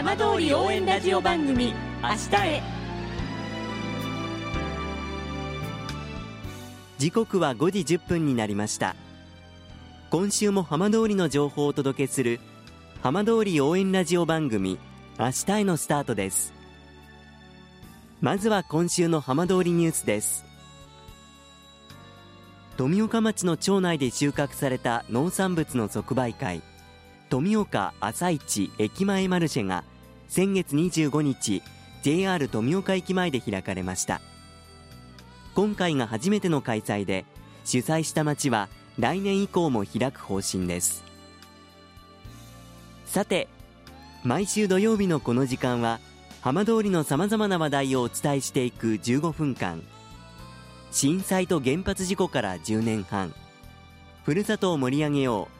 浜通り応援ラジオ番組明日へ。時刻は5時1分になりました。今週も浜通りの情報をお届けする浜通り応援ラジオ番組明日へのスタートです。まずは今週の浜通りニュースです。富岡町の町内で収穫された農産物の即売会。富岡朝市駅前マルシェが先月25日 JR 富岡駅前で開かれました。今回が初めての開催で主催した町は来年以降も開く方針です。さて毎週土曜日のこの時間は浜通りのさまざまな話題をお伝えしていく15分間。震災と原発事故から10年半。ふるさとを盛り上げよう。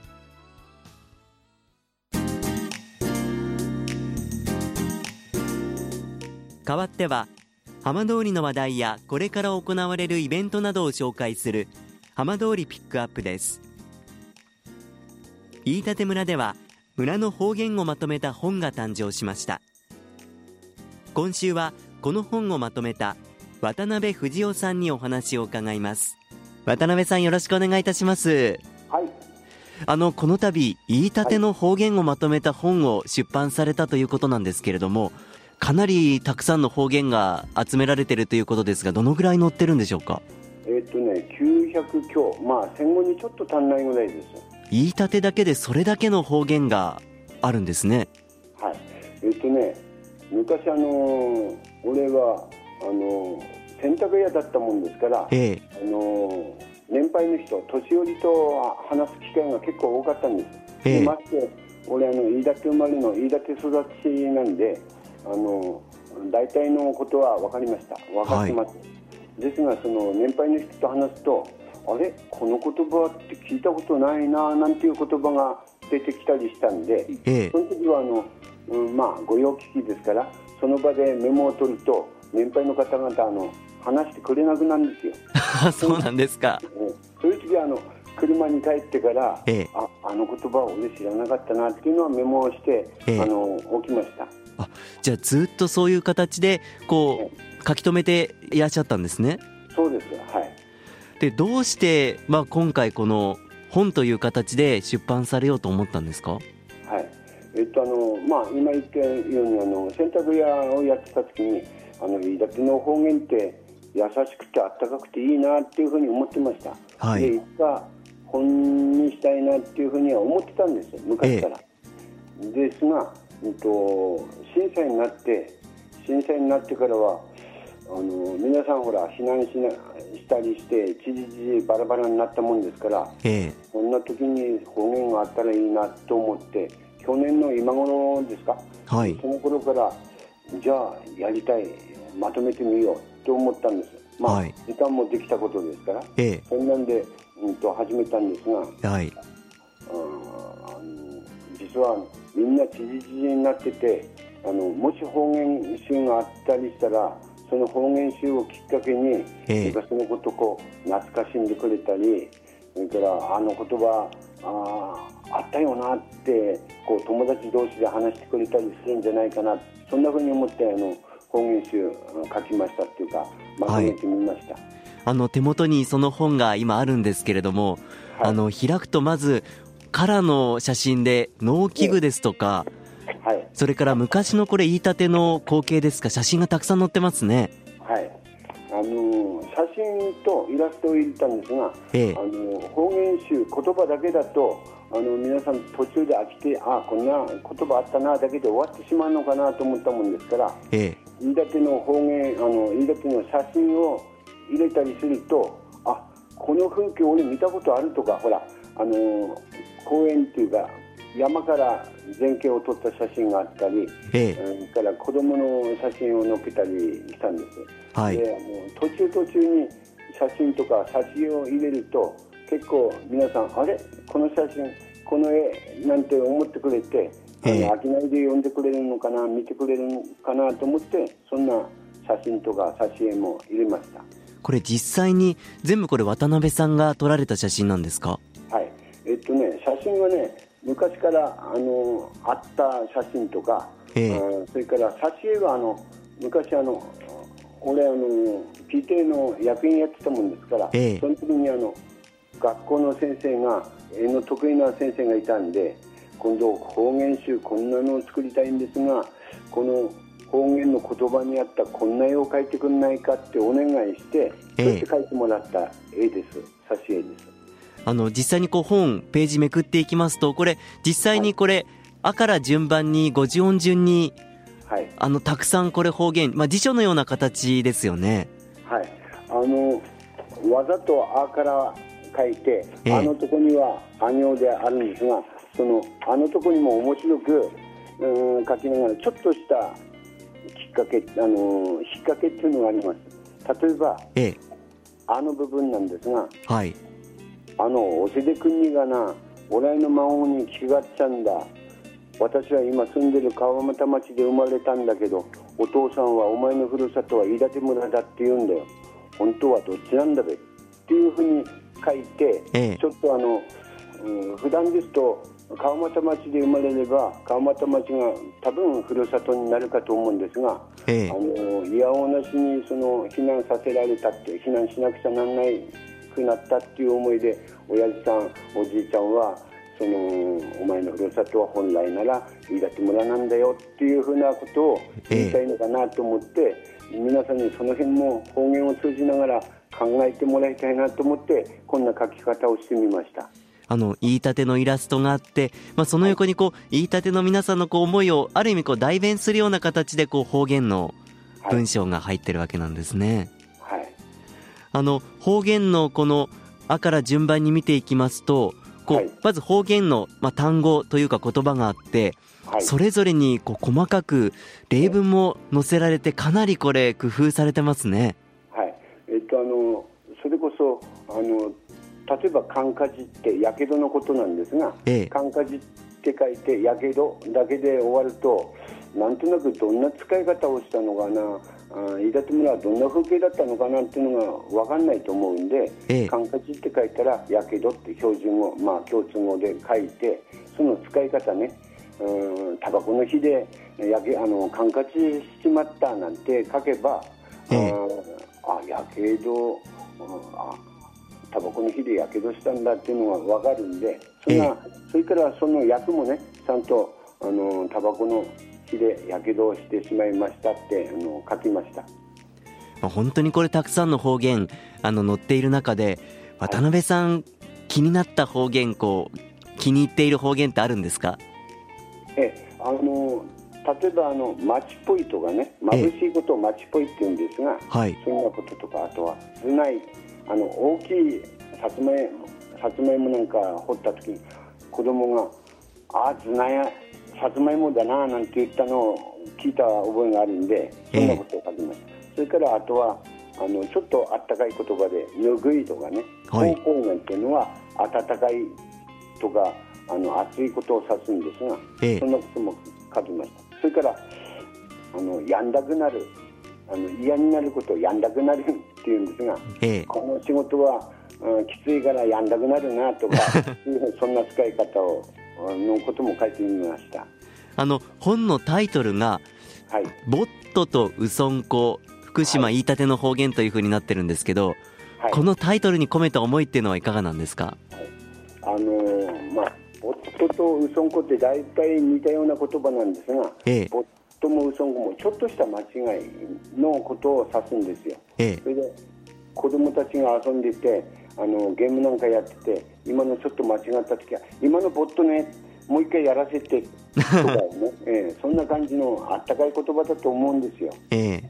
代わっては浜通りの話題やこれから行われるイベントなどを紹介する浜通りピックアップです。飯舘村では村の方言をまとめた本が誕生しました。今週はこの本をまとめた渡辺藤夫さんにお話を伺います。渡辺さんよろしくお願いいたします。はい。あのこの度飯舘の方言をまとめた本を出版されたということなんですけれどもかなりたくさんの方言が集められているということですがどのぐらい載ってるんでしょうか？えっとね900強まあ戦後にちょっと足んないぐらいです飯舘だけでそれだけの方言があるんですね。はい。えっとね昔あの俺はあの洗濯屋だったもんですから、ええ。あの年配の人年寄りと話す機会が結構多かったんです、ええ。でまして俺あの飯舘生まれの飯舘育ちなんであの大体のことは分かりました。分かってます、ですがその年配の人と話すとあれ？この言葉って聞いたことないななんていう言葉が出てきたりしたんで、ええ。その時はあの、うん、まあ御用聞きですからその場でメモを取ると年配の方々あの話してくれなくなるんですよ。そうなんですか。うんそういう時はあの車に帰ってから、ええ。ああの言葉を俺知らなかったなっていうのはメモをして、ええ。あの置きました。じゃあずっとそういう形でこう書き留めていらっしゃったんですねそうですはい。でどうして、まあ、今回この本という形で出版されようと思ったんですか？はい。えっとあのまあ今言ったようにあの洗濯屋をやってた時にあの飯舘の方言って優しくてあったかくていいなっていうふうに思ってました。はいでいつか本にしたいなっていうふうには思ってたんですよ昔から。ですが、うんと震災になって震災になってからはあの皆さんほら避難しなしたりして一時時バラバラになったもんですから。ええ。そんな時に方言があったらいいなと思って去年の今頃ですか？はい。その頃からじゃあやりたいまとめてみようと思ったんです。まあ、はい。時間もできたことですからえそんなんで、うん、と始めたんですがえはい。うんあの実はみんな知事知事になっててあのもし方言集があったりしたらその方言集をきっかけに、ええ。昔のことをこう懐かしんでくれたりそれからあの言葉あーあったよなってこう友達同士で話してくれたりするんじゃないかなそんなふうに思ってあの方言集あ書きましたっていうかまとめてみました。あの手元にその本が今あるんですけれども、はい。あの開くとまずカラーの写真で農機具ですとか、はい。それから昔のこれ言いたての光景ですか？写真がたくさん載ってますね。はい、あの写真とイラストを入れたんですが、ええ。あの方言集言葉だけだとあの皆さん途中で飽きてあこんな言葉あったなだけで終わってしまうのかなと思ったもんですからえ。飯舘の方言あの飯舘の写真を入れたりするとあこの風景俺見たことあるとかほらあの公園っていうか山から全景を撮った写真があったり、ええ。から子供の写真を載っけたりしたんです、はい。であの途中途中に写真とか挿絵を入れると結構皆さんあれ？この写真この絵なんて思ってくれて、ええ。飽きないで読んでくれるのかな見てくれるのかなと思ってそんな写真とか挿絵も入れました。これ実際に全部これ渡辺さんが撮られた写真なんですか？はい。えっとね写真はね昔からあのあった写真とか、ええ。うんそれから挿絵はあの昔あの俺あの PTA の役員やってたもんですから、ええ。その時にあの学校の先生が絵の得意な先生がいたんで今度方言集こんなのを作りたいんですがこの方言の言葉に合ったこんな絵を描いてくれないかってお願いしてそええ。うやって描いてもらった絵です。挿絵ですあの実際にこう本ページめくっていきますとこれ実際にこれ「あ」から順番に50音順にはい。あのたくさんこれ方言、まあ、辞書のような形ですよね。はい、あのわざと「あ」から書いて、ええ。あのとこには「あ行」であるんですがそのあのとこにも面白くうん書きながらちょっとしたきっかけあの引っ掛けっていうのがあります。例えばええ「あ」の部分なんですがはい「あのおせでくんにがなおらいの孫に気がっちゃんだ。私は今住んでる川俣町で生まれたんだけどお父さんはお前のふるさとは飯舘村だって言うんだよ。本当はどっちなんだべ。っていうふうに書いて、ええ。ちょっとあの、うん、普段ですと川俣町で生まれれば川俣町が多分ふるさとになるかと思うんですが、ええ。あのいやおうなしにその避難させられたって避難しなくちゃなんないくなったっていう思いで親父さんおじいちゃんはそのお前のふるさとは本来なら飯舘村なんだよっていうふうなことを言いたいのかなと思って、皆さんにその辺も方言を通じながら考えてもらいたいなと思ってこんな書き方をしてみました。あの言いたてのイラストがあって、まあ、その横にこう言いたての皆さんのこう思いをある意味こう代弁するような形でこう方言のはい文章が入ってるわけなんですね。はいあの方言のこの「あ」から順番に見ていきますとこう、はい。まず方言の、まあ、単語というか言葉があって、はい。それぞれにこう細かく例文も載せられてかなりこれ工夫されてますね。はい、えっとあのそれこそあの例えばカンカジってやけどのことなんですが、ええ。カンカジって書いてやけどだけで終わるとなんとなくどんな使い方をしたのかなあ飯舘村はどんな風景だったのかなっていうのが分かんないと思うんで、ええ。カンカジって書いたらやけどって標準語まあ共通語で書いてその使い方ねうんタバコの火でやけあのカンカチしちまったなんて書けば、ええ。ああやけどうんあタバコの火でやけどしたんだっていうのが分かるんでそんな、えそれからその役もねちゃんとあのタバコの火でやけどをしてしまいましたってあの書きました。まあ本当にこれたくさんの方言あの載っている中で渡辺さん気になった方言こう気に入っている方言ってあるんですか？ええあの例えばあの町っぽいとかね眩しいことを町っぽいって言うんですが、はい。そんなこととかあとは頭内あの大きいさつまいさつまいもなんか掘った時に子供が「ああ頭内やさつまいもだな」なんて言ったのを聞いた覚えがあるんでそんなことを書きました、それからあとはあのちょっとあったかい言葉で「ぬぐい」とかね「はい。方向面」っていうのは暖かいとかあの暑いことを指すんですが、ええ。そんなことも書きましたそれからあのやんだくなるあの嫌になることをやんだくなるっていうんですがええ。この仕事は、うん、きついからやんだくなるなとか そんな使い方をうんのことも書いてみました。あの本のタイトルがはい「ボットとウソンコ福島言いたての方言」というふうになってるんですけど、はい。このタイトルに込めた思いっていうのはいかがなんですか？あのーまあ夫とウソンコって大体似たような言葉なんですが、ええ。ボットもウソンコもちょっとした間違いのことを指すんですよ。ええ。それで子供たちが遊んでてあのゲームなんかやってて今のちょっと間違った時は今のボットねもう一回やらせてとかね、ええそんな感じのあったかい言葉だと思うんですよ。ええ。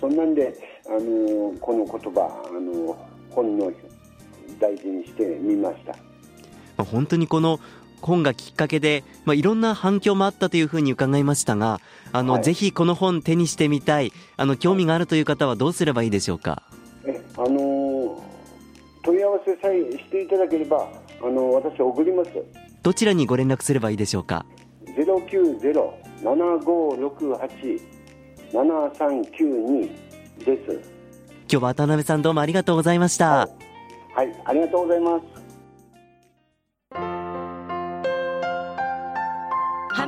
そんなんであのこの言葉あの本の大事にしてみました。まあ本当にこの本がきっかけで、まあ、いろんな反響もあったというふうに伺いましたがあの、はい、ぜひこの本手にしてみたいあの興味があるという方はどうすればいいでしょうか？えあのー、問い合わせさえしていただければあの私送ります。どちらにご連絡すればいいでしょうか？090-7568-7392です。今日は渡辺さんどうもありがとうございました、はい、はい、ありがとうございます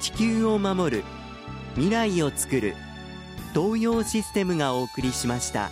地球を守る未来をつくる東洋システムがお送りしました。